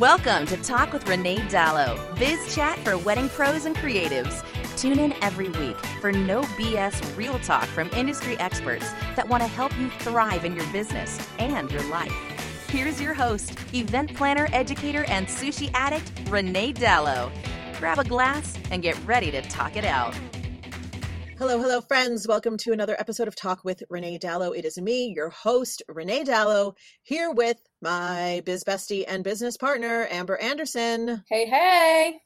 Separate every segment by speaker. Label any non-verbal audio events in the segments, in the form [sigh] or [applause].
Speaker 1: Welcome to Talk with Renee Dalo, biz chat for wedding pros and creatives. Tune in every week for no BS real talk from industry experts that want to help you thrive in your business and your life. Here's your host, event planner, educator, and sushi addict, Renee Dalo. Grab a glass and get ready to talk it out.
Speaker 2: Hello, hello, friends. Welcome to another episode of Talk with Renee Dalo. It is me, your host, Renee Dalo, here with my biz bestie and business partner, Amber Anderson.
Speaker 3: Hey, hey.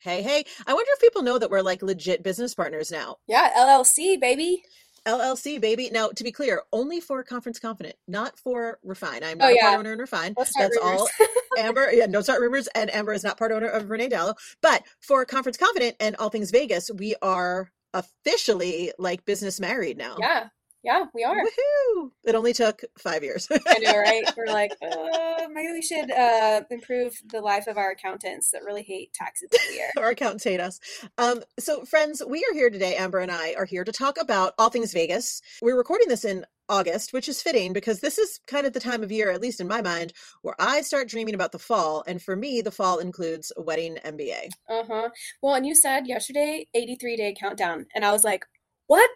Speaker 2: Hey, hey. I wonder if people know that we're like legit business partners now.
Speaker 3: Yeah, LLC, baby.
Speaker 2: LLC, baby. Now, to be clear, only for Conference Confident, not for Refine. I'm oh, not
Speaker 3: Oh,
Speaker 2: a
Speaker 3: yeah.
Speaker 2: part owner in Refine. That's
Speaker 3: rumors.
Speaker 2: all [laughs] Amber. Yeah, no start rumors. And Amber is not part owner of Renee Dalo. But for Conference Confident and all things Vegas, we are officially like business married now.
Speaker 3: yeah, yeah, we are.
Speaker 2: Woohoo! It only took five years. [laughs]
Speaker 3: I know, right? We're like, uh, maybe we should uh, improve the life of our accountants that really hate taxes every year. [laughs]
Speaker 2: Our accountants hate us. Um, so, friends, we are here today. Amber and I are here to talk about all things Vegas. We're recording this in August, which is fitting because this is kind of the time of year, at least in my mind, where I start dreaming about the fall. And for me, the fall includes a wedding MBA.
Speaker 3: Uh huh. Well, and you said yesterday 83 day countdown, and I was like, what?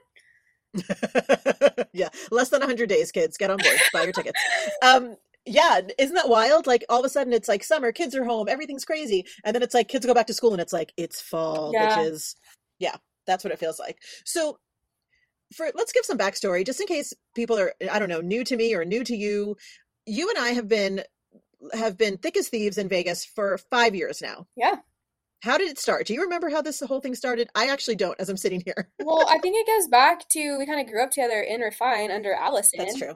Speaker 3: [laughs]
Speaker 2: yeah, less than 100 days, kids. Get on board. Buy your tickets. Um, yeah, isn't that wild? Like all of a sudden it's like summer, kids are home, everything's crazy. And then it's like kids go back to school and it's like it's fall,
Speaker 3: Yeah.
Speaker 2: is Yeah, that's what it feels like. So for let's give some backstory just in case people are I don't know, new to me or new to you. You and I have been have been thick as thieves in Vegas for 5 years now.
Speaker 3: Yeah.
Speaker 2: How did it start? Do you remember how this whole thing started? I actually don't as I'm sitting here. [laughs]
Speaker 3: Well, I think it goes back to we kind of grew up together in Refine under Allison.
Speaker 2: That's true.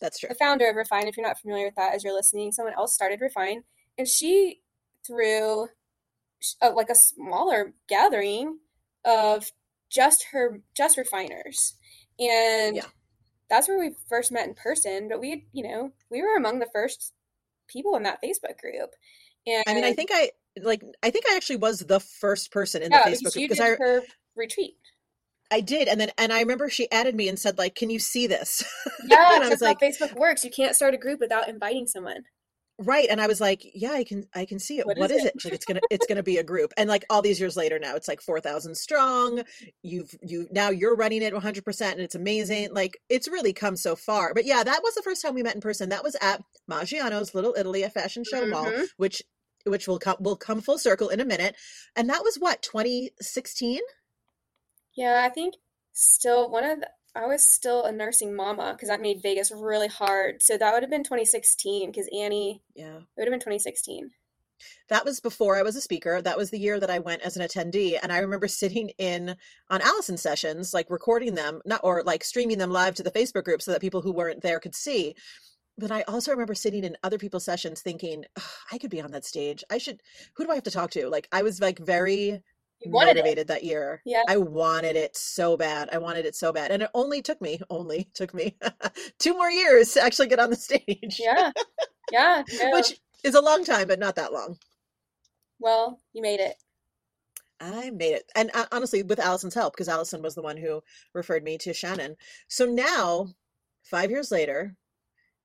Speaker 2: That's true.
Speaker 3: the founder of Refine, if you're not familiar with that as you're listening, someone else started Refine, and she threw sh- uh, like a smaller gathering of just her, just refiners, and
Speaker 2: Yeah.
Speaker 3: that's where we first met in person. But we, you know, we were among the first people in that Facebook group, and
Speaker 2: I mean, I think I like. I think I actually was the first person in
Speaker 3: yeah,
Speaker 2: the Facebook
Speaker 3: you
Speaker 2: because I
Speaker 3: her retreat.
Speaker 2: I did, and then and I remember she added me and said like, "Can you see this?" [laughs]
Speaker 3: Yeah,
Speaker 2: and I was like,
Speaker 3: Facebook works. You can't start a group without inviting someone.
Speaker 2: "Right," and I was like, "Yeah, I can, I can see it.
Speaker 3: What
Speaker 2: what
Speaker 3: is
Speaker 2: is,
Speaker 3: it?"
Speaker 2: it?" Like, "It's gonna, it's gonna be a group." And like all these years later, now it's like four thousand strong. You've you now you're running it one hundred percent, and it's amazing. Like it's really come so far. But yeah, that was the first time we met in person. That was at Maggiano's Little Italy, a fashion show mall,
Speaker 3: Mhm.
Speaker 2: which which will come will come full circle in a minute. And that was what twenty sixteen.
Speaker 3: Yeah, I think still one of the, I was still a nursing mama because that made Vegas really hard. So that would have been 2016 because Annie,
Speaker 2: Yeah.
Speaker 3: it would have been 2016.
Speaker 2: That was before I was a speaker. That was the year that I went as an attendee. And I remember sitting in on Allison sessions, like recording them, not or like streaming them live to the Facebook group so that people who weren't there could see. But I also remember sitting in other people's sessions thinking, "Ugh, I could be on that stage. I should, who do I have to talk to? Like, I was like very
Speaker 3: You wanted it.
Speaker 2: motivated that year.
Speaker 3: Yeah.
Speaker 2: I wanted it so bad. I wanted it so bad. And it only took me, only took me [laughs] two more years to actually get on the [laughs] stage.
Speaker 3: Yeah. Yeah. [laughs] no.
Speaker 2: Which is a long time, but not that long.
Speaker 3: well, you made it.
Speaker 2: I made it. And uh, honestly, with Allison's help, because Allison was the one who referred me to Shannon. So now, five years later,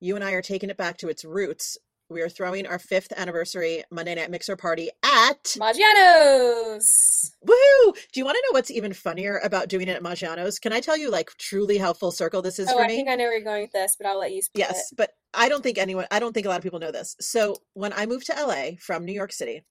Speaker 2: you and I are taking it back to its roots. We are throwing our fifth anniversary Monday Night Mixer party at
Speaker 3: Maggiano's.
Speaker 2: Woohoo! Do you want to know what's even funnier about doing it at Maggiano's? Can I tell you, like, truly how full circle this is
Speaker 3: Oh,
Speaker 2: for
Speaker 3: I
Speaker 2: me?
Speaker 3: think I know where you're going with this, but I'll let you speak
Speaker 2: Yes, but I don't think anyone, I don't think a lot of people know this. So when I moved to LA from New York City,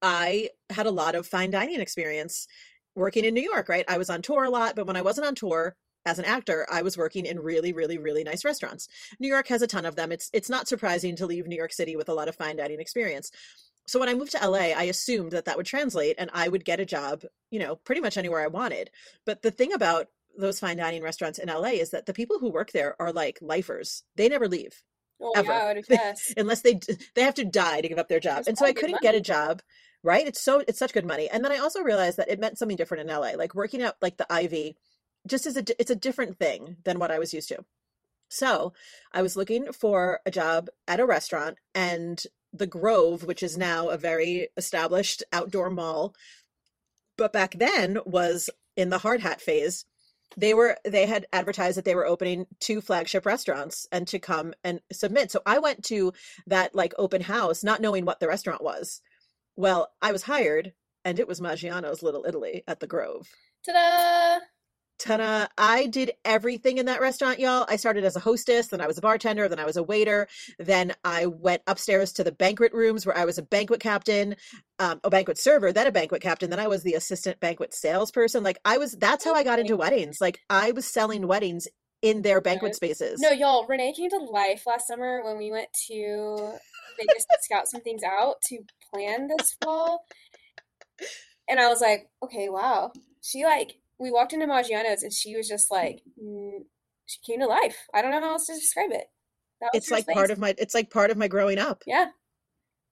Speaker 2: I had a lot of fine dining experience working in New York, right? I was on tour a lot, but when I wasn't on tour as an actor, I was working in really, really, really nice restaurants. New York has a ton of them. It's it's not surprising to leave New York City with a lot of fine dining experience. So when I moved to LA, I assumed that that would translate and I would get a job, you know, pretty much anywhere I wanted. But the thing about those fine dining restaurants in LA is that the people who work there are like lifers. They never leave
Speaker 3: Oh,
Speaker 2: ever.
Speaker 3: yeah, I would [laughs] guess.
Speaker 2: unless they they have to die to give up their job. And so I couldn't get a job, right? It's so it's such good money. And then I also realized that it meant something different in LA. Like working at like the Ivy just is a it's a different thing than what I was used to. So, I was looking for a job at a restaurant and the Grove, which is now a very established outdoor mall, but back then was in the hard hat phase they were they had advertised that they were opening two flagship restaurants and to come and submit. So I went to that like open house not knowing what the restaurant was. Well, I was hired and it was Maggiano's Little Italy at the Grove.
Speaker 3: Ta-da!
Speaker 2: Ta-da. I did everything in that restaurant, y'all. I started as a hostess, then I was a bartender, then I was a waiter, then I went upstairs to the banquet rooms where I was a banquet captain, um, a banquet server, then a banquet captain, then I was the assistant banquet salesperson. Like I was that's how I got into weddings. Like I was selling weddings in their banquet spaces.
Speaker 3: No, y'all, Renee came to life last summer when we went to Vegas to scout some things out to plan this fall. And I was like, okay, wow. She like we walked into Maggiano's and she was just like mm, she came to life. I don't know how else to describe it.
Speaker 2: That it's like space. part of my it's like part of my growing up.
Speaker 3: Yeah.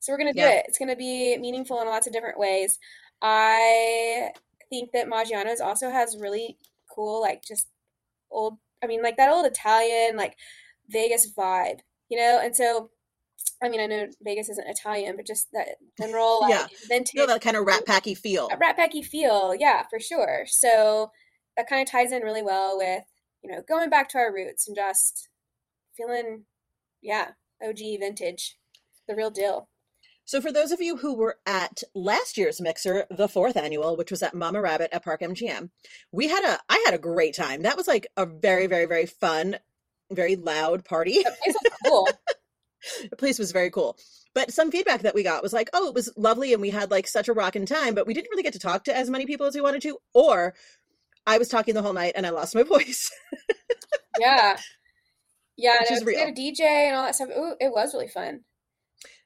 Speaker 3: So we're gonna do yeah. it. It's gonna be meaningful in lots of different ways. I think that Maggiano's also has really cool, like just old I mean, like that old Italian, like Vegas vibe, you know? And so I mean, I know Vegas isn't Italian, but just that general like
Speaker 2: yeah. vintage, that kind of rat packy feel.
Speaker 3: A rat packy feel, yeah, for sure. So that kind of ties in really well with you know going back to our roots and just feeling, yeah, OG vintage, the real deal.
Speaker 2: So, for those of you who were at last year's mixer, the fourth annual, which was at Mama Rabbit at Park MGM, we had a I had a great time. That was like a very, very, very fun, very loud party.
Speaker 3: Was cool. [laughs]
Speaker 2: the place was very cool. But some feedback that we got was like, oh, it was lovely and we had like such a rocking time, but we didn't really get to talk to as many people as we wanted to. Or I was talking the whole night and I lost my [laughs] voice.
Speaker 3: yeah. Yeah. Which is real. We had a DJ and all that stuff. Ooh, it was really fun.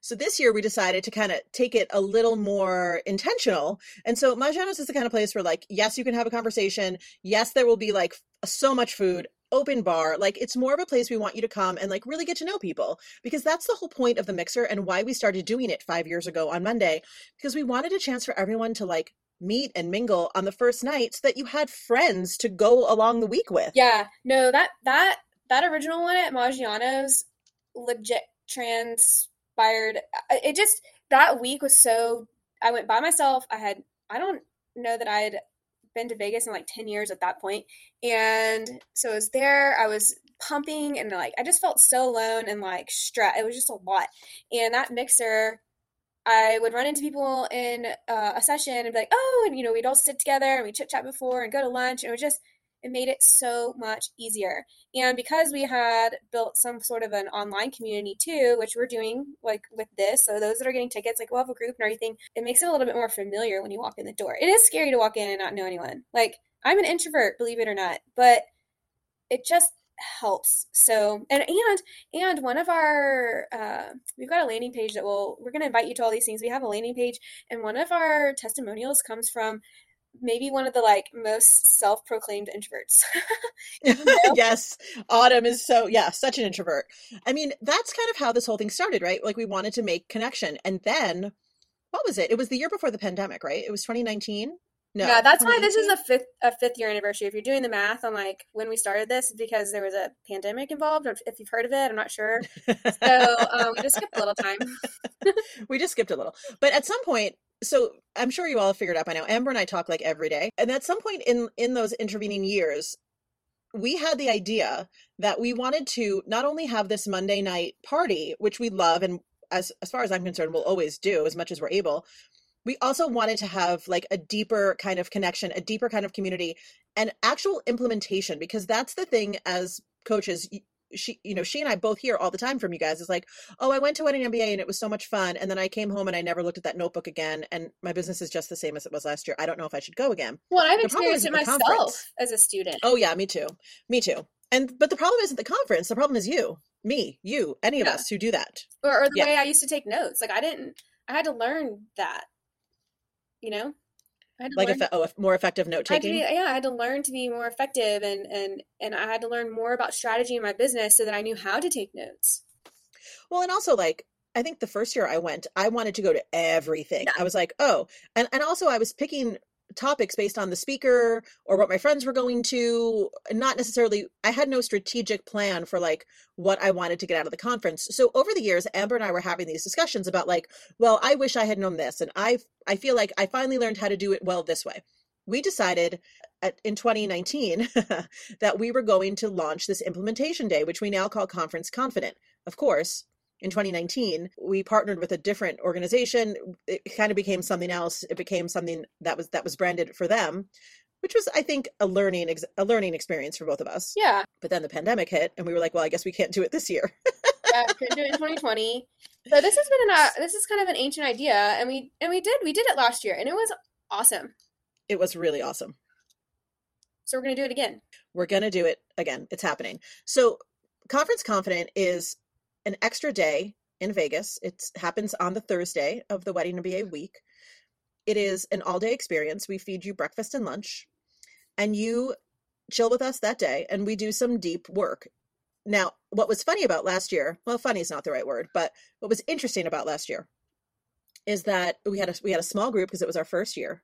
Speaker 2: So this year we decided to kind of take it a little more intentional. And so Maggiano's is the kind of place where like, yes, you can have a conversation. Yes, there will be like so much food open bar. Like it's more of a place we want you to come and like really get to know people because that's the whole point of the mixer and why we started doing it 5 years ago on Monday because we wanted a chance for everyone to like meet and mingle on the first night so that you had friends to go along the week with.
Speaker 3: Yeah. No, that that that original one at Maggiano's legit transpired uh, it just that week was so I went by myself. I had I don't know that I had been to Vegas in like 10 years at that point. And so I was there, I was pumping and like I just felt so alone and like stress. It was just a lot. And that mixer, I would run into people in uh, a session and be like, oh, and you know, we'd all sit together and we chit chat before and go to lunch. And it was just, it made it so much easier. And because we had built some sort of an online community too, which we're doing like with this, so those that are getting tickets, like we'll have a group and everything, it makes it a little bit more familiar when you walk in the door. It is scary to walk in and not know anyone. Like I'm an introvert, believe it or not, but it just helps so and and and one of our uh we've got a landing page that will we're going to invite you to all these things we have a landing page and one of our testimonials comes from maybe one of the like most self-proclaimed introverts. [laughs] [laughs]
Speaker 2: yes, Autumn is so yeah, such an introvert. I mean, that's kind of how this whole thing started, right? Like we wanted to make connection, and then what was it? It was the year before the pandemic, right? It was 2019.
Speaker 3: No, yeah, that's why this is a fifth a fifth year anniversary. If you're doing the math on like when we started this, because there was a pandemic involved. Or if you've heard of it, I'm not sure. So um, we just skipped a little time. [laughs]
Speaker 2: we just skipped a little, but at some point, so I'm sure you all figured out by now. Amber and I talk like every day, and at some point in in those intervening years, we had the idea that we wanted to not only have this Monday night party, which we love, and as as far as I'm concerned, we'll always do as much as we're able. We also wanted to have like a deeper kind of connection, a deeper kind of community, and actual implementation because that's the thing as coaches she you know she and i both hear all the time from you guys is like oh i went to wedding mba and it was so much fun and then i came home and i never looked at that notebook again and my business is just the same as it was last year. I don't know if i should go again.
Speaker 3: Well i've the experienced it myself conference. as a student.
Speaker 2: Oh yeah me too. Me too. And but the problem isn't the conference the problem is you me you any yeah. of us who do that.
Speaker 3: Or, or the yeah. way i used to take notes. Like i didn't i had to learn that you know
Speaker 2: like a oh, more effective note taking.
Speaker 3: Yeah, I had to learn to be more effective, and and and I had to learn more about strategy in my business so that I knew how to take notes.
Speaker 2: Well, and also like I think the first year I went, I wanted to go to everything. Yeah. I was like, oh, and and also I was picking topics based on the speaker or what my friends were going to not necessarily i had no strategic plan for like what i wanted to get out of the conference so over the years amber and i were having these discussions about like well i wish i had known this and i i feel like i finally learned how to do it well this way we decided at, in 2019 [laughs] that we were going to launch this implementation day, which we now call Conference Confident. Of course, in 2019, we partnered with a different organization. It kind of became something else. It became something that was that was branded for them, which was, I think, a learning a learning experience for both of us.
Speaker 3: Yeah.
Speaker 2: But then the pandemic hit, and we were like, well, I guess we can't do it this year. [laughs]
Speaker 3: yeah, couldn't do it in 2020. So this has been an uh, this is kind of an ancient idea, and we and we did we did it last year, and it was awesome.
Speaker 2: It was really awesome.
Speaker 3: So we're gonna do it again.
Speaker 2: We're gonna do it again. It's happening. So Conference Confident is an extra day in Vegas. It happens on the Thursday of the Wedding MBA week. It is an all day experience. We feed you breakfast and lunch, and you chill with us that day, and we do some deep work. Now, what was funny about last year, well, funny is not the right word, but what was interesting about last year is that we had a we had a small group because it was our first year,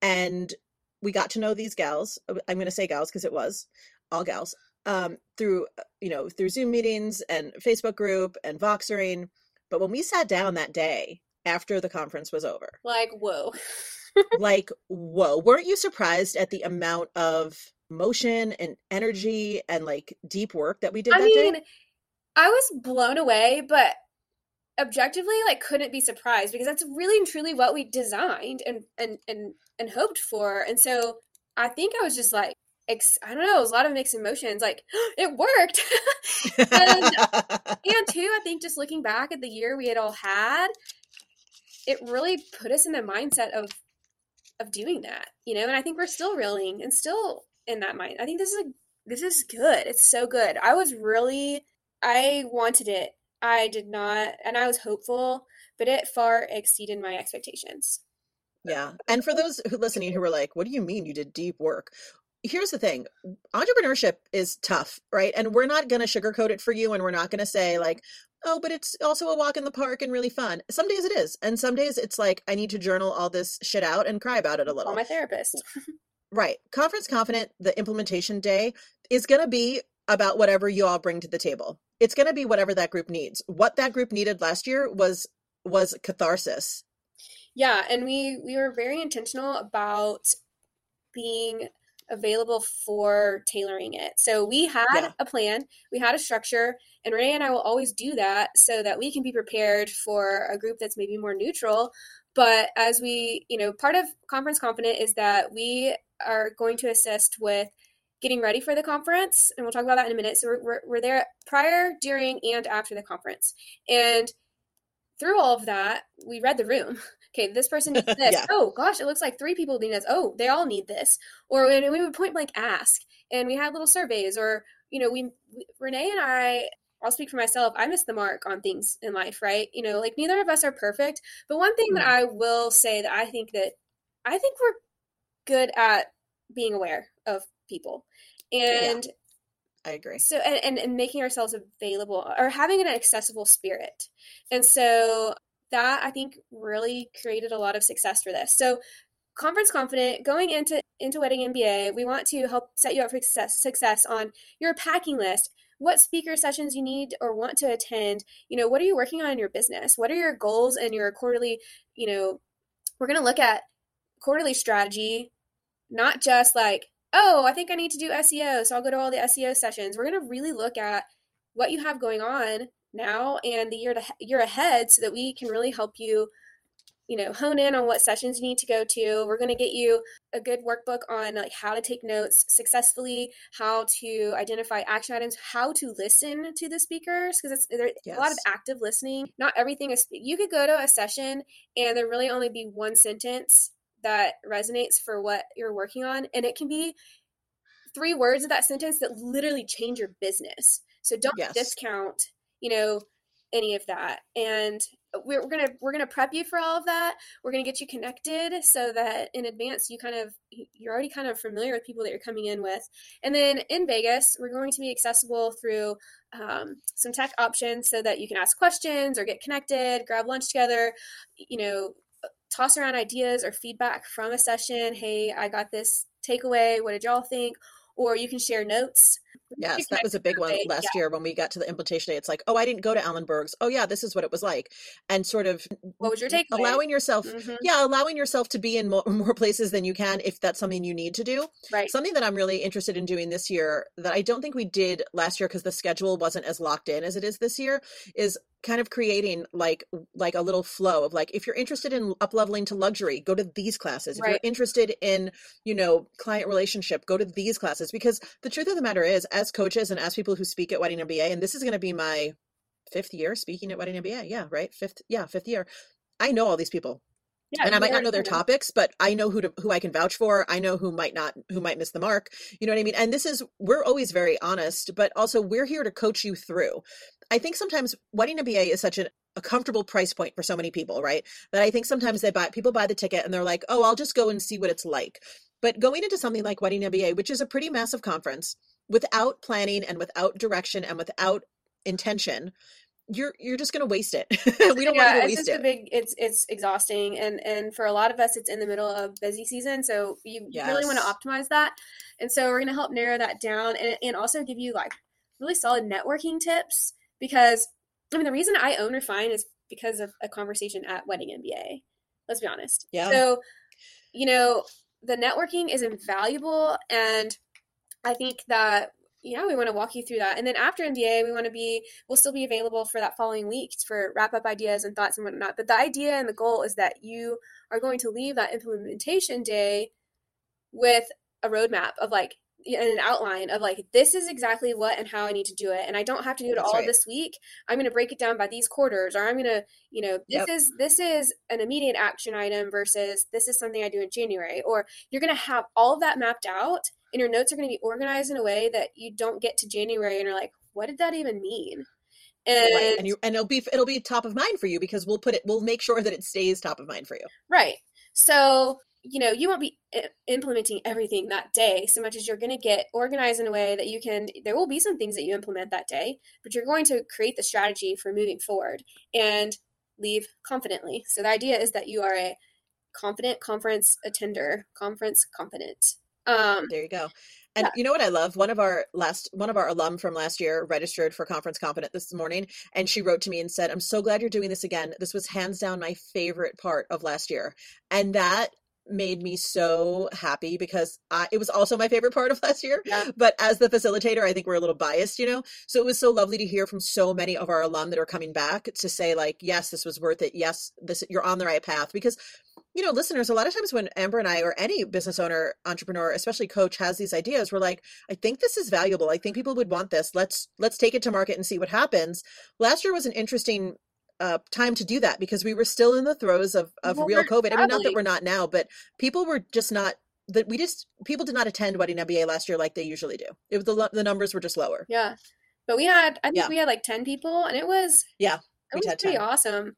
Speaker 2: and we got to know these gals. I'm going to say gals because it was all gals um, through uh, you know through Zoom meetings and Facebook group and Voxering. But when we sat down that day after the conference was over,
Speaker 3: like whoa, [laughs]
Speaker 2: like whoa, weren't you surprised at the amount of motion and energy and like deep work that we did
Speaker 3: I
Speaker 2: that
Speaker 3: mean,
Speaker 2: day?
Speaker 3: I was blown away, but objectively like couldn't be surprised because that's really and truly what we designed and and and and hoped for. And so I think I was just like ex- I don't know, it was a lot of mixed emotions. Like [gasps] it worked, [laughs] and [laughs] and two, I think just looking back at the year we had all had, it really put us in the mindset of of doing that, you know. And I think we're still reeling and still in that mind. I think this is a this is good. It's so good. I was really I wanted it. I did not, and I was hopeful, but it far exceeded my expectations.
Speaker 2: Yeah. And for those who listening who were like, what do you mean you did deep work? Here's the thing entrepreneurship is tough, right? And we're not going to sugarcoat it for you. And we're not going to say, like, oh, but it's also a walk in the park and really fun. Some days it is. And some days it's like, I need to journal all this shit out and cry about it a little.
Speaker 3: Call my therapist. [laughs]
Speaker 2: right. Conference Confident, the implementation day is going to be about whatever you all bring to the table. It's going to be whatever that group needs. What that group needed last year was was catharsis
Speaker 3: yeah, and we we were very intentional about being available for tailoring it. So we had yeah. a plan, we had a structure, and Renee and I will always do that so that we can be prepared for a group that's maybe more neutral. But as we, you know, part of Conference Confident is that we are going to assist with getting ready for the conference, and we'll talk about that in a minute. So we're, we're, we're there prior, during, and after the conference. And through all of that, we read the room. [laughs] Okay, this person needs [laughs] this. yeah. Oh gosh, it looks like three people need this. Oh, they all need this. Or and we would point blank ask, and we had little surveys. Or you know, we, we Renee and I. I'll speak for myself. I miss the mark on things in life, right? You know, like neither of us are perfect, but one thing mm-hmm. that I will say that I think that I think we're good at being aware of people and yeah.
Speaker 2: I agree.
Speaker 3: So and, and, and making ourselves available or having an accessible spirit. And so that I think really created a lot of success for this. So conference confident going into into wedding MBA, we want to help set you up for success success on your packing list. What speaker sessions you need or want to attend? You know, what are you working on in your business? What are your goals and your quarterly, you know, we're going to look at quarterly strategy, not just like oh, I think I need to do SEO, so I'll go to all the SEO sessions. We're going to really look at what you have going on now and the year to year ahead so that we can really help you you know hone in on what sessions you need to go to we're going to get you a good workbook on like how to take notes successfully how to identify action items how to listen to the speakers because it's there's yes. a lot of active listening not everything is you could go to a session and there really only be one sentence that resonates for what you're working on. And it can be three words of that sentence that literally change your business. So don't yes. discount, you know, any of that. And we're, we're gonna we're gonna prep you for all of that. We're gonna get you connected so that in advance you kind of you're already kind of familiar with people that you're coming in with. And then in Vegas, we're going to be accessible through um, some tech options so that you can ask questions or get connected, grab lunch together. You know, toss around ideas or feedback from a session. Hey, I got this takeaway. What did y'all think? Or you can share notes.
Speaker 2: Yes, that was a big one last yeah. year when we got to the implementation day. It's like, oh, I didn't go to Allenberg's. Oh, yeah, this is what it was like, and sort of
Speaker 3: what was your take?
Speaker 2: Allowing yourself, mm-hmm. yeah, allowing yourself to be in more, [laughs] more places than you can if that's something you need to do.
Speaker 3: Right.
Speaker 2: Something that I'm really interested in doing this year that I don't think we did last year because the schedule wasn't as locked in as it is this year is kind of creating like like a little flow of like if you're interested in up leveling to luxury go to these classes. If you're interested in you know client relationship go to these classes. Because the truth of the matter is as coaches and as people who speak at wedding mba and this is going to be my fifth year speaking at wedding mba yeah right? Fifth yeah fifth year. I know all these people yeah, and I might not know their topics, but I know who to who I can vouch for. I know who might not who might miss the mark. You know what I mean? And this is we're always very honest, but also we're here to coach you through. I think sometimes wedding MBA is such an, a comfortable price point for so many people, right? That I think sometimes they buy people buy the ticket and they're like, oh, I'll just go and see what it's like. But going into something like Wedding MBA, which is a pretty massive conference, without planning and without direction and without intention, you're you're just going to waste it. [laughs] we don't yeah, want to waste it.
Speaker 3: Big, it's it's exhausting, and and for a lot of us, it's in the middle of busy season, so you yes. really want to optimize that. And so we're going to help narrow that down, and and also give you like really solid networking tips because I mean the reason I own Refine is because of a conversation at Wedding MBA. Let's be honest.
Speaker 2: Yeah.
Speaker 3: So, you know, the networking is invaluable, and I think that yeah, we want to walk you through that. And then after MBA, we want to be, we'll still be available for that following week for wrap up ideas and thoughts and whatnot. But the idea and the goal is that you are going to leave that implementation day with a roadmap of like, an outline of like this is exactly what and how I need to do it and I don't have to do it That's all right. this week I'm going to break it down by these quarters or I'm going to you know this yep. is this is an immediate action item versus this is something I do in January or you're going to have all of that mapped out and your notes are going to be organized in a way that you don't get to January and are like what did that even mean?
Speaker 2: And right. and, you, and it'll be it'll be top of mind for you because we'll put it we'll make sure that it stays top of mind for you.
Speaker 3: Right. So you know you won't be implementing everything that day so much as you're going to get organized in a way that you can there will be some things that you implement that day but you're going to create the strategy for moving forward and leave confidently. So the idea is that you are a confident conference attender conference confident um
Speaker 2: there you go and yeah. you know what I love? One of our last one of our alum from last year registered for Conference Confident this morning and she wrote to me and said, "I'm so glad you're doing this again. This was hands down my favorite part of last year." And that made me so happy because I, it was also my favorite part of last year. Yeah. But as the facilitator, I think we're a little biased, you know? So it was so lovely to hear from so many of our alum that are coming back to say, like, yes, this was worth it. Yes, this you're on the right path. Because, you know, listeners, a lot of times when Amber and I or any business owner, entrepreneur, especially coach has these ideas, we're like, I think this is valuable. I think people would want this. Let's let's take it to market and see what happens. Last year was an interesting uh, time to do that because we were still in the throes of, of well, real COVID. I mean, not that we're not now, but people were just not that we just people did not attend wedding MBA last year like they usually do. It was the the numbers were just lower.
Speaker 3: Yeah, but we had I think yeah. we had like ten people, and it was
Speaker 2: yeah,
Speaker 3: it was pretty 10. awesome.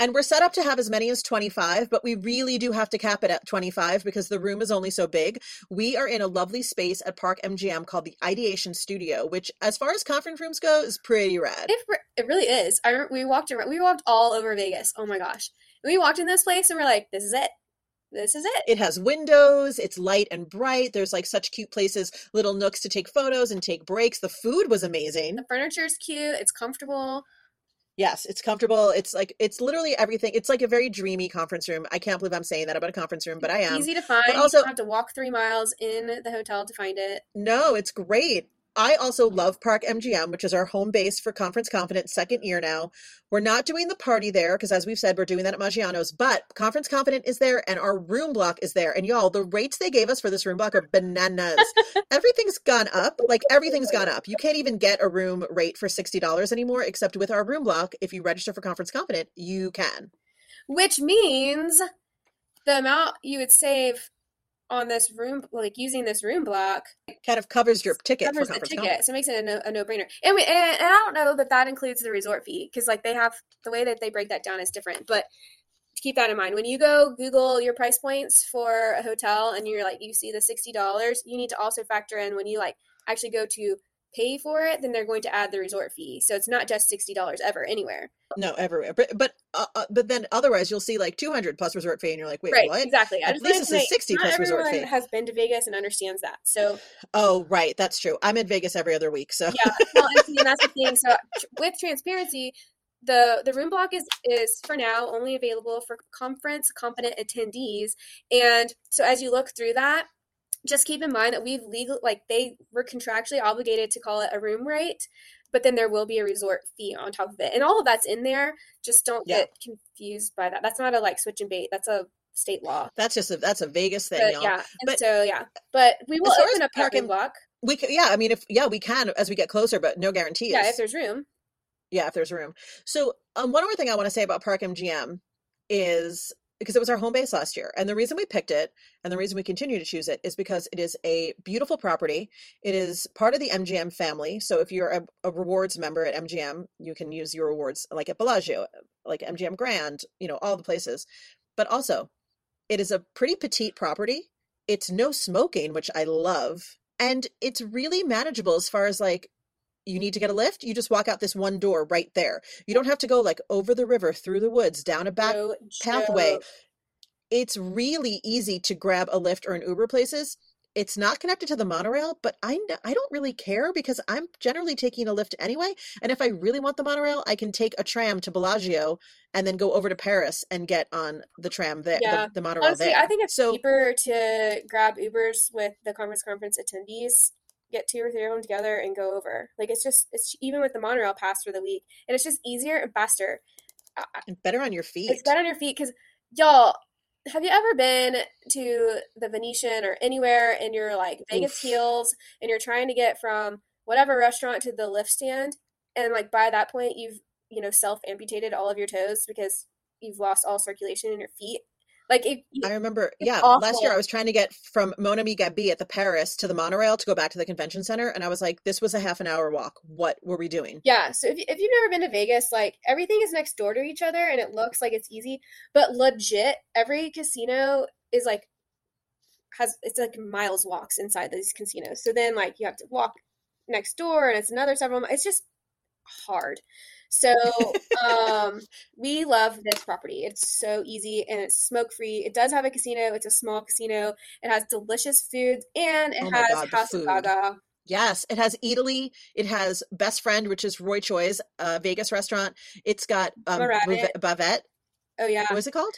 Speaker 2: And we're set up to have as many as 25, but we really do have to cap it at 25 because the room is only so big. We are in a lovely space at Park MGM called the Ideation Studio, which, as far as conference rooms go, is pretty rad.
Speaker 3: It, it really is. I we walked around, we walked all over Vegas. Oh my gosh. we walked in this place and we're like, this is it this is it.
Speaker 2: It has windows, it's light and bright. There's like such cute places, little nooks to take photos and take breaks. The food was amazing.
Speaker 3: The furniture is cute, it's comfortable.
Speaker 2: Yes, it's comfortable. It's like it's literally everything. It's like a very dreamy conference room. I can't believe I'm saying that about a conference room, but I am.
Speaker 3: Easy to find. But also, you don't have to walk three miles in the hotel to find it.
Speaker 2: No, it's great. I also love Park MGM, which is our home base for Conference Confident, second year now. We're not doing the party there because, as we've said, we're doing that at Maggiano's, but Conference Confident is there and our room block is there. And y'all, the rates they gave us for this room block are bananas. [laughs] everything's gone up. Like everything's gone up. You can't even get a room rate for $60 anymore, except with our room block. If you register for Conference Confident, you can.
Speaker 3: Which means the amount you would save on this room, like using this room block,
Speaker 2: kind of covers your ticket.
Speaker 3: Covers the ticket, so it makes it a no, a no brainer. And, we, and, and I don't know that that includes the resort fee because like they have the way that they break that down is different, but keep that in mind when you go google your price points for a hotel and you're like you see the $60 you need to also factor in when you like actually go to pay for it, then they're going to add the resort fee. So it's not just sixty dollars ever anywhere.
Speaker 2: No, everywhere. But but uh, uh, but then otherwise you'll see like 200 plus resort fee and you're like, wait,
Speaker 3: right,
Speaker 2: what?
Speaker 3: exactly.
Speaker 2: At least this is 60
Speaker 3: not
Speaker 2: plus resort
Speaker 3: everyone
Speaker 2: fee.
Speaker 3: has been to Vegas and understands that. So
Speaker 2: Oh, right. That's true. I'm in Vegas every other week. So
Speaker 3: yeah, well, and, see, that's the thing. So with transparency, the the room block is is for now only available for conference confident attendees, and so as you look through that. Just keep in mind that we've legal like they were contractually obligated to call it a room rate, but then there will be a resort fee on top of it, and all of that's in there. Just don't
Speaker 2: Yeah.
Speaker 3: get confused by that. That's not a like switch and bait. That's a state law.
Speaker 2: that's just a that's a Vegas thing,
Speaker 3: But yeah, and
Speaker 2: But-
Speaker 3: so yeah, but we will
Speaker 2: As far as
Speaker 3: open up
Speaker 2: parking-
Speaker 3: block.
Speaker 2: We can, yeah, I mean if yeah, we can as we get closer, but no guarantees.
Speaker 3: Yeah, if there's room.
Speaker 2: Yeah, if there's room. So, um, one more thing I want to say about Park MGM is because it was our home base last year, and the reason we picked it and the reason we continue to choose it is because it is a beautiful property. It is part of the MGM family. So, if you're a, a rewards member at MGM, you can use your rewards like at Bellagio, like MGM Grand, you know, all the places. But also, it is a pretty petite property. It's no smoking, which I love, and it's really manageable as far as like you need to get a Lyft, you just walk out this one door right there. You don't have to go like over the river, through the woods, down a back
Speaker 3: No
Speaker 2: pathway. It's really easy to grab a Lyft or an Uber places. It's not connected to the monorail, but I I don't really care because I'm generally taking a Lyft anyway. And if I really want the monorail, I can take a tram to Bellagio and then go over to Paris and get on the tram there,
Speaker 3: Yeah.
Speaker 2: the, the monorail
Speaker 3: Honestly,
Speaker 2: there.
Speaker 3: I think it's
Speaker 2: so.
Speaker 3: cheaper to grab Ubers with the conference conference attendees, get two or three of them together and go over. Like it's just it's even with the monorail pass for the week, and it's just easier and faster.
Speaker 2: And better on your feet.
Speaker 3: It's better on your feet because y'all. Have you ever been to the Venetian or anywhere and you're like Vegas
Speaker 2: Oof.
Speaker 3: heels and you're trying to get from whatever restaurant to the Lyft stand and like by that point you've you know self amputated all of your toes because you've lost all circulation in your feet like you,
Speaker 2: I remember, yeah, last year I was trying to get from Mon Ami Gabi at the Paris to the monorail to go back to the convention center, and I was like, this was a half an hour walk. What were we doing?
Speaker 3: Yeah, so if, if you've never been to Vegas, like everything is next door to each other and it looks like it's easy, but legit, every casino is like has it's like miles walks inside these casinos. So then like you have to walk next door and it's another several it's just hard. So um we love this property. It's so easy and it's smoke free. It does have a casino. It's a small casino. It has delicious foods and it
Speaker 2: Oh
Speaker 3: has
Speaker 2: God,
Speaker 3: House of. Gaga.
Speaker 2: Yes, it has Eataly. It has Best Friend, which is Roy Choi's uh, Vegas restaurant. It's got um,
Speaker 3: Mama Rabbit.
Speaker 2: Bavette-.
Speaker 3: Oh yeah.
Speaker 2: What is it called?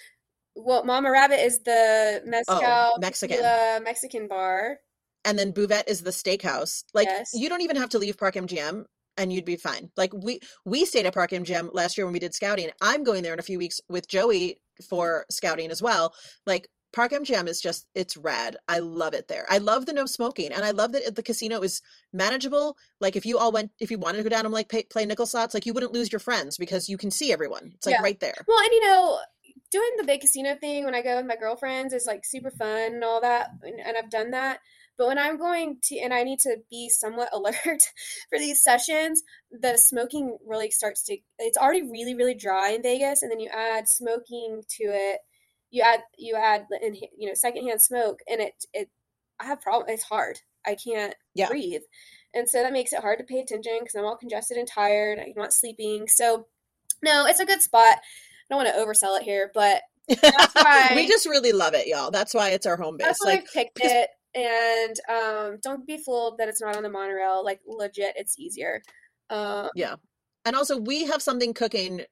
Speaker 3: Well, Mama Rabbit is the mezcal
Speaker 2: Oh, Mexican.
Speaker 3: tequila Mexican bar.
Speaker 2: And then Bavette is the steakhouse. Like
Speaker 3: Yes.
Speaker 2: you don't even have to leave Park MGM and you'd be fine. Like we we stayed at Park MGM last year when we did scouting. I'm going there in a few weeks with Joey for scouting as well. Like Park MGM is just it's rad. I love it there. I love the no smoking and I love that the casino is manageable. Like if you all went if you wanted to go down and like pay, play nickel slots, like you wouldn't lose your friends because you can see everyone. It's like
Speaker 3: Yeah.
Speaker 2: right there.
Speaker 3: Well, and you know, doing the big casino thing when I go with my girlfriends is like super fun and all that, and, and I've done that. But when I'm going to, and I need to be somewhat [laughs] alert for these sessions, the smoking really starts to. It's already really, really dry in Vegas, and then you add smoking to it. You add, you add, you know, secondhand smoke, and it, it. I have problem. It's hard. I can't
Speaker 2: Yeah.
Speaker 3: breathe, and so that makes it hard to pay attention because I'm all congested and tired. I'm not sleeping. So, no, it's a good spot. I don't want to oversell it here, but [laughs] That's why-
Speaker 2: we just really love it, y'all. That's why it's our home base. Like
Speaker 3: I picked it. And um, don't be fooled that it's not on the monorail. Like legit, it's easier. Um,
Speaker 2: Yeah. And also, we have something cooking,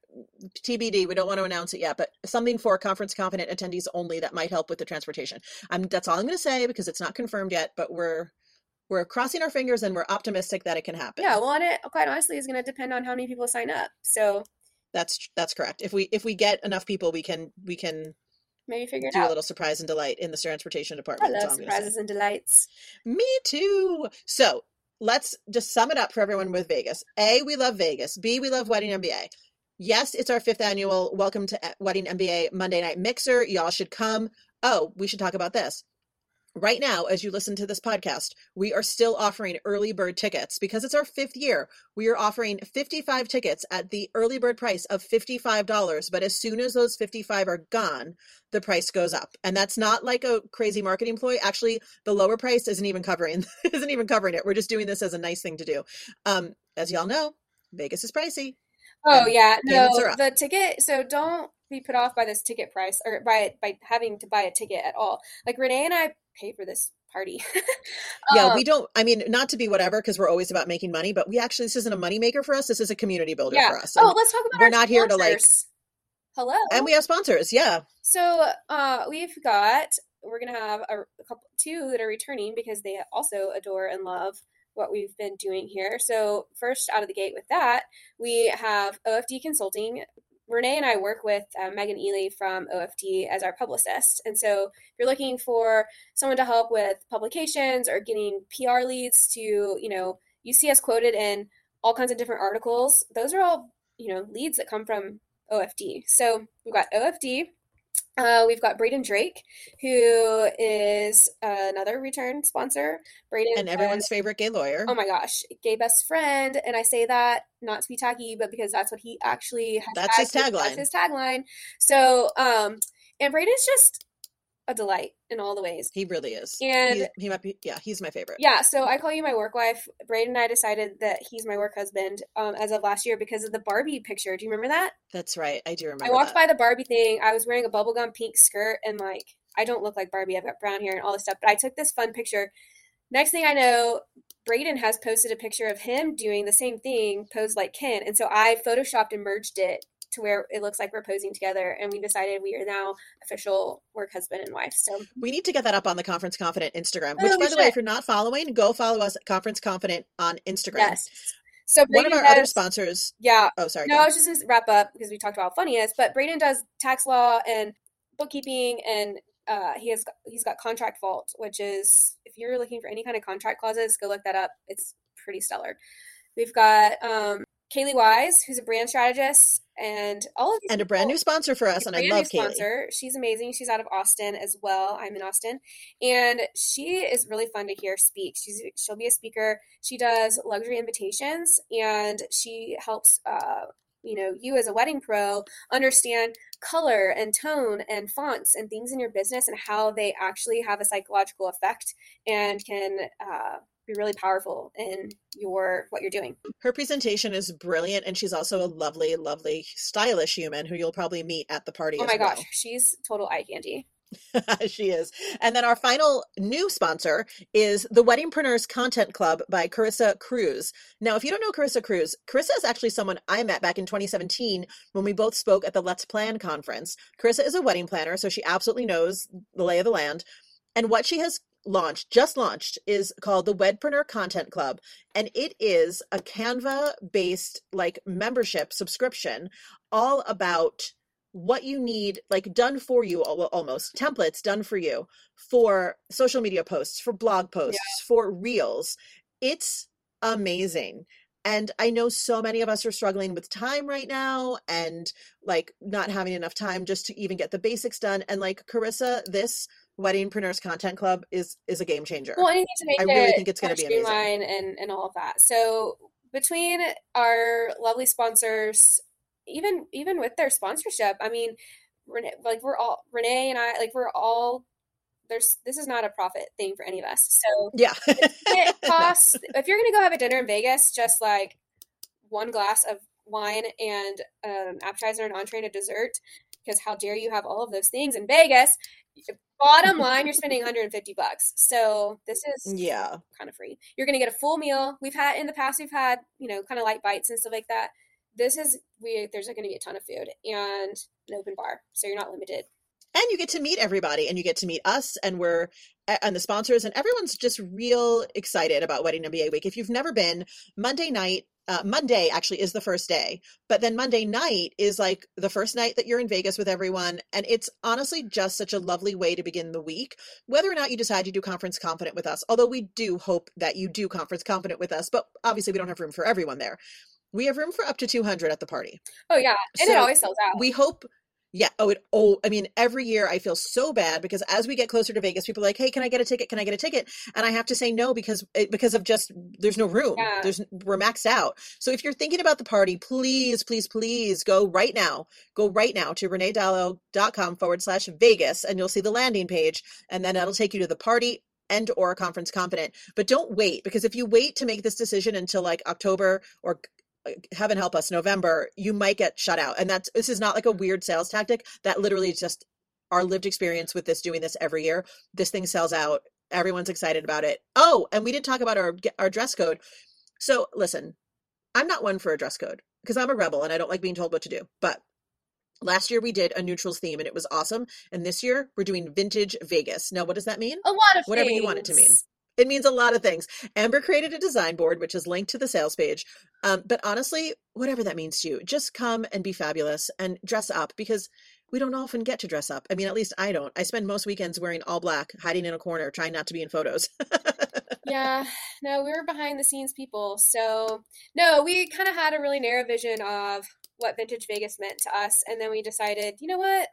Speaker 2: TBD. We don't want to announce it yet, but something for conference confident attendees only that might help with the transportation. I'm, that's all I'm going to say because it's not confirmed yet, but we're we're crossing our fingers and we're optimistic that it can happen.
Speaker 3: yeah, well, and it quite honestly is going to depend on how many people sign up. So
Speaker 2: that's that's correct. If we if we get enough people, we can we can
Speaker 3: maybe figure it
Speaker 2: do a little surprise and delight in the transportation
Speaker 3: I
Speaker 2: department. That's
Speaker 3: love
Speaker 2: all I'm gonna say.
Speaker 3: surprises and delights.
Speaker 2: Me too. So let's just sum it up for everyone with Vegas. A, we love Vegas. B, we love Wedding MBA. Yes, it's our fifth annual Welcome to Wedding MBA Monday Night Mixer. Y'all should come. Oh, we should talk about this. Right now, as you listen to this podcast, we are still offering early bird tickets because it's our fifth year. We are offering 55 tickets at the early bird price of $55. But as soon as those 55 are gone, the price goes up. And that's not like a crazy marketing ploy. Actually, the lower price isn't even covering [laughs] isn't even covering it. We're just doing this as a nice thing to do. Um, as y'all know, Vegas is pricey.
Speaker 3: Oh yeah, no,
Speaker 2: payments are up.
Speaker 3: the ticket. So don't be put off by this ticket price or by by having to buy a ticket at all. Like Renee and I pay for this party. [laughs]
Speaker 2: Yeah,
Speaker 3: Um,
Speaker 2: we don't. I mean, not to be whatever, because we're always about making money. But we actually, this isn't a money maker for us. This is a community builder
Speaker 3: yeah.
Speaker 2: for us.
Speaker 3: Oh, let's talk about
Speaker 2: we're not here to, like-
Speaker 3: Hello.
Speaker 2: and we have sponsors. Yeah,
Speaker 3: So uh, we've got we're gonna have a, a couple two that are returning because they also adore and love what we've been doing here. So first out of the gate with that, we have OFD Consulting. Renee and I work with uh, Megan Ely from OFD as our publicist, and so if you're looking for someone to help with publications or getting PR leads to, you know, you see us quoted in all kinds of different articles. Those are all you know leads that come from OFD. So we've got OFD. Uh, we've got Braden Drake, who is another return sponsor. Braden
Speaker 2: and everyone's favorite gay lawyer.
Speaker 3: Oh my gosh, gay best friend. And I say that not to be tacky, but because that's what he actually has
Speaker 2: That's his tagline.
Speaker 3: That's his tagline. So, um, and Braden's just a delight in all the ways.
Speaker 2: he really is.
Speaker 3: And-
Speaker 2: He's- he might be. Yeah, he's my favorite.
Speaker 3: Yeah, so I call you my work wife. Braden and I decided that he's my work husband um, as of last year because of the Barbie picture. Do you remember that?
Speaker 2: That's right. I do remember.
Speaker 3: I walked
Speaker 2: that.
Speaker 3: by the Barbie thing. I was wearing a bubblegum pink skirt and like I don't look like Barbie. I've got brown hair and all this stuff. But I took this fun picture. Next thing I know, Braden has posted a picture of him doing the same thing, posed like Ken. And so I photoshopped and merged it to where it looks like we're posing together. And we decided we are now official work husband and wife. So
Speaker 2: We need to get that up on the Conference Confident Instagram.
Speaker 3: Oh,
Speaker 2: Which,
Speaker 3: we
Speaker 2: by the way, if you're not following, go follow us at Conference Confident on Instagram.
Speaker 3: yes. So
Speaker 2: One of
Speaker 3: Braden
Speaker 2: our other sponsors.
Speaker 3: Yeah,
Speaker 2: Oh, sorry.
Speaker 3: No. I was just going to wrap up because we talked about how funny he is. But Braden does tax law and bookkeeping, and uh, he has he's got contract vault, which is if you're looking for any kind of contract clauses, go look that up. It's pretty stellar. We've got um, Kaylee Wise, who's a brand strategist, and all of these
Speaker 2: and a brand new sponsor for us, and I love
Speaker 3: new
Speaker 2: Kaylee.
Speaker 3: She's amazing. She's out of Austin as well. I'm in Austin, and she is really fun to hear speak. She's she'll be a speaker. She does luxury invitations, and she helps. Uh, you know, you as a wedding pro understand color and tone and fonts and things in your business and how they actually have a psychological effect and can uh, be really powerful in your what you're doing.
Speaker 2: Her presentation is brilliant, and she's also a lovely, lovely, stylish human who you'll probably meet at the party.
Speaker 3: Oh my
Speaker 2: well.
Speaker 3: gosh, [laughs] she's total eye candy.
Speaker 2: she is. And then our final new sponsor is the Weddingpreneurs Content Club by Carissa Cruz. Now, if you don't know Carissa Cruz, Carissa is actually someone I met back in 2017 when we both spoke at the Let's Plan conference. Carissa is a wedding planner, so she absolutely knows the lay of the land. And what she has launched, just launched, is called the Wedpreneur Content Club. And it is a Canva based like membership subscription all about what you need like done for you al- almost templates done for you for social media posts for blog posts for reels it's amazing and i know so many of us are struggling with time right now and like not having enough time just to even get the basics done and like carissa this weddingpreneurs content club is is a game changer
Speaker 3: Well, anything to make
Speaker 2: I really
Speaker 3: it
Speaker 2: think it's gonna be amazing.
Speaker 3: and and all of that. So between our lovely sponsors, even even with their sponsorship, I mean, Renee, like we're all Renee and I, like we're all there's this is not a profit thing for any of us. So
Speaker 2: yeah
Speaker 3: it [laughs] costs if you're gonna go have a dinner in Vegas, just like one glass of wine and um, appetizer and entree and a dessert, because how dare you have all of those things in Vegas? Bottom line, you're spending 150 bucks. So this is
Speaker 2: yeah
Speaker 3: kind of free. You're gonna get a full meal. We've had in the past, we've had you know kind of light bites and stuff like that. This is we there's going to be a ton of food and an open bar, so you're not limited.
Speaker 2: and you get to meet everybody and you get to meet us and we're and the sponsors and everyone's just real excited about wedding mba week if you've never been monday night uh, monday actually is the first day but then monday night is like the first night that you're in vegas with everyone and it's honestly just such a lovely way to begin the week whether or not you decide to do conference confident with us although we do hope that you do conference confident with us but obviously we don't have room for everyone there we have room for up to 200 at the party
Speaker 3: Oh yeah, and it always sells out.
Speaker 2: we hope Yeah. Oh, it. Oh, I mean, every year I feel so bad because as we get closer to Vegas, people are like, "Hey, can I get a ticket? Can I get a ticket?" And I have to say no because eh, because of just there's no room.
Speaker 3: Yeah.
Speaker 2: There's we're maxed out. So if you're thinking about the party, please, please, please go right now. Go right now to reneedalo.com forward slash Vegas, and you'll see the landing page, and then that'll take you to the party and or conference confident but don't wait because if you wait to make this decision until like october or heaven help us november you might get shut out. And that's this is not like a weird sales tactic. That literally is just our lived experience with this doing this every year. This thing sells out. Everyone's excited about it. Oh and we didn't talk about our our dress code. So listen i'm not one for a dress code because i'm a rebel and i don't like being told what to do. But last year we did a neutrals theme and it was awesome. And this year we're doing vintage vegas. Now what does that mean?
Speaker 3: A lot of
Speaker 2: Whatever you want it to mean. It means a lot of things. Amber created a design board, which is linked to the sales page. Um, but honestly, whatever that means to you, just come and be fabulous and dress up because we don't often get to dress up. I mean, at least I don't. I spend most weekends wearing all black, hiding in a corner, trying not to be in photos.
Speaker 3: Yeah, no, we were behind the scenes people. So, no, we kind of had a really narrow vision of what Vintage Vegas meant to us. And then we decided, you know what?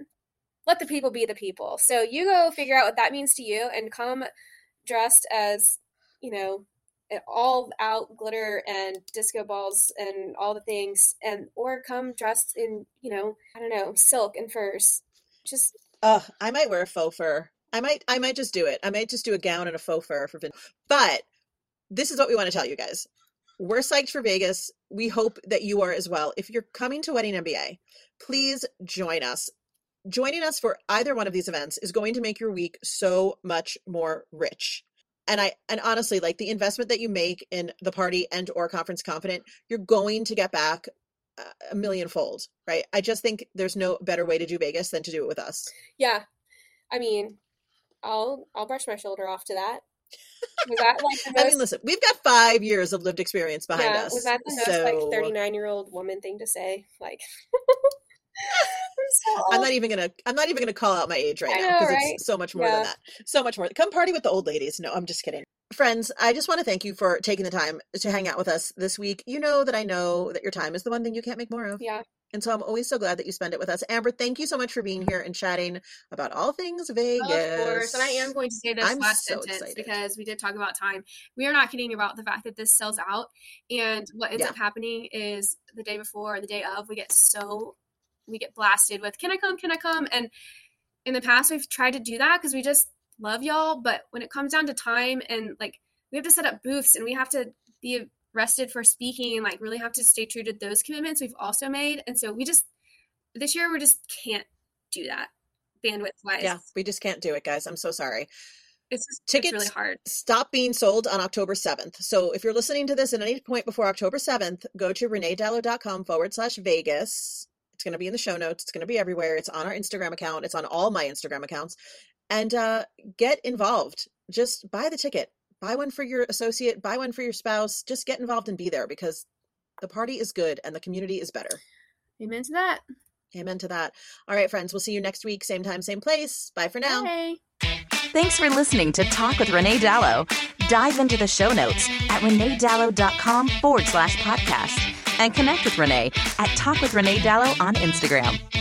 Speaker 3: Let the people be the people. So, you go figure out what that means to you and come dressed as, you know, all out glitter and disco balls and all the things and or come dressed in you know i don't know silk and furs just
Speaker 2: Oh, I might wear a faux fur. I might I might just do it. I might just do a gown and a faux fur for Vin. But this is what we want to tell you guys. We're psyched for Vegas. We hope that you are as well. If you're coming to Wedding MBA, please join us. Joining us for either one of these events is going to make your week so much more rich. And I and honestly, like the investment that you make in the party and or conference confident, you're going to get back a million fold, right? I just think there's no better way to do Vegas than to do it with us.
Speaker 3: yeah i mean i'll i'll brush my shoulder off to that was that like the most [laughs]
Speaker 2: I mean, listen, we've got five years of lived experience behind
Speaker 3: yeah
Speaker 2: us.
Speaker 3: was that the most
Speaker 2: so
Speaker 3: like 39 year old woman thing to say like [laughs] so [laughs]
Speaker 2: I'm not even gonna. I'm not even gonna call out my age right now because
Speaker 3: right?
Speaker 2: it's so much more
Speaker 3: Yeah.
Speaker 2: than that. So much more. Come party with the old ladies. No, I'm just kidding. Friends, I just want to thank you for taking the time to hang out with us this week. You know that I know that your time is the one thing you can't make more of.
Speaker 3: yeah
Speaker 2: And so I'm always so glad that you spend it with us. Amber, thank you so much for being here and chatting about all things Vegas.
Speaker 4: Of course, and I am going to say this
Speaker 2: I'm
Speaker 4: last
Speaker 2: so
Speaker 4: sentence
Speaker 2: excited.
Speaker 4: because we did talk about time. We are not kidding about the fact that this sells out, and what ends
Speaker 2: Yeah.
Speaker 4: up happening is the day before or the day of, we get so we get blasted with "Can I come? Can I come?" And in the past, we've tried to do that because we just love y'all, but when it comes down to time and like we have to set up booths and we have to be arrested for speaking and like really have to stay true to those commitments we've also made, and so we just this year we just can't do that bandwidth wise.
Speaker 2: Yeah, we just can't do it, guys. I'm so sorry.
Speaker 4: It's just
Speaker 2: Tickets
Speaker 4: it's really hard.
Speaker 2: stop being sold on October 7th. So if you're listening to this at any point before October 7th, go to reneedalo.com forward slash Vegas. It's going to be in the show notes. It's going to be everywhere. It's on our Instagram account. It's on all my Instagram accounts. And uh, get involved. Just buy the ticket. Buy one for your associate. Buy one for your spouse. Just get involved and be there because the party is good and the community is better.
Speaker 4: Amen to that.
Speaker 2: Amen to that. All right, friends. We'll see you next week. Same time, same place. Bye for now.
Speaker 4: Bye.
Speaker 1: Thanks for listening to Talk with Renee Dalo. Dive into the show notes at reneedalo.com forward slash podcast and connect with Renee at Talk with Renee Dalo on Instagram.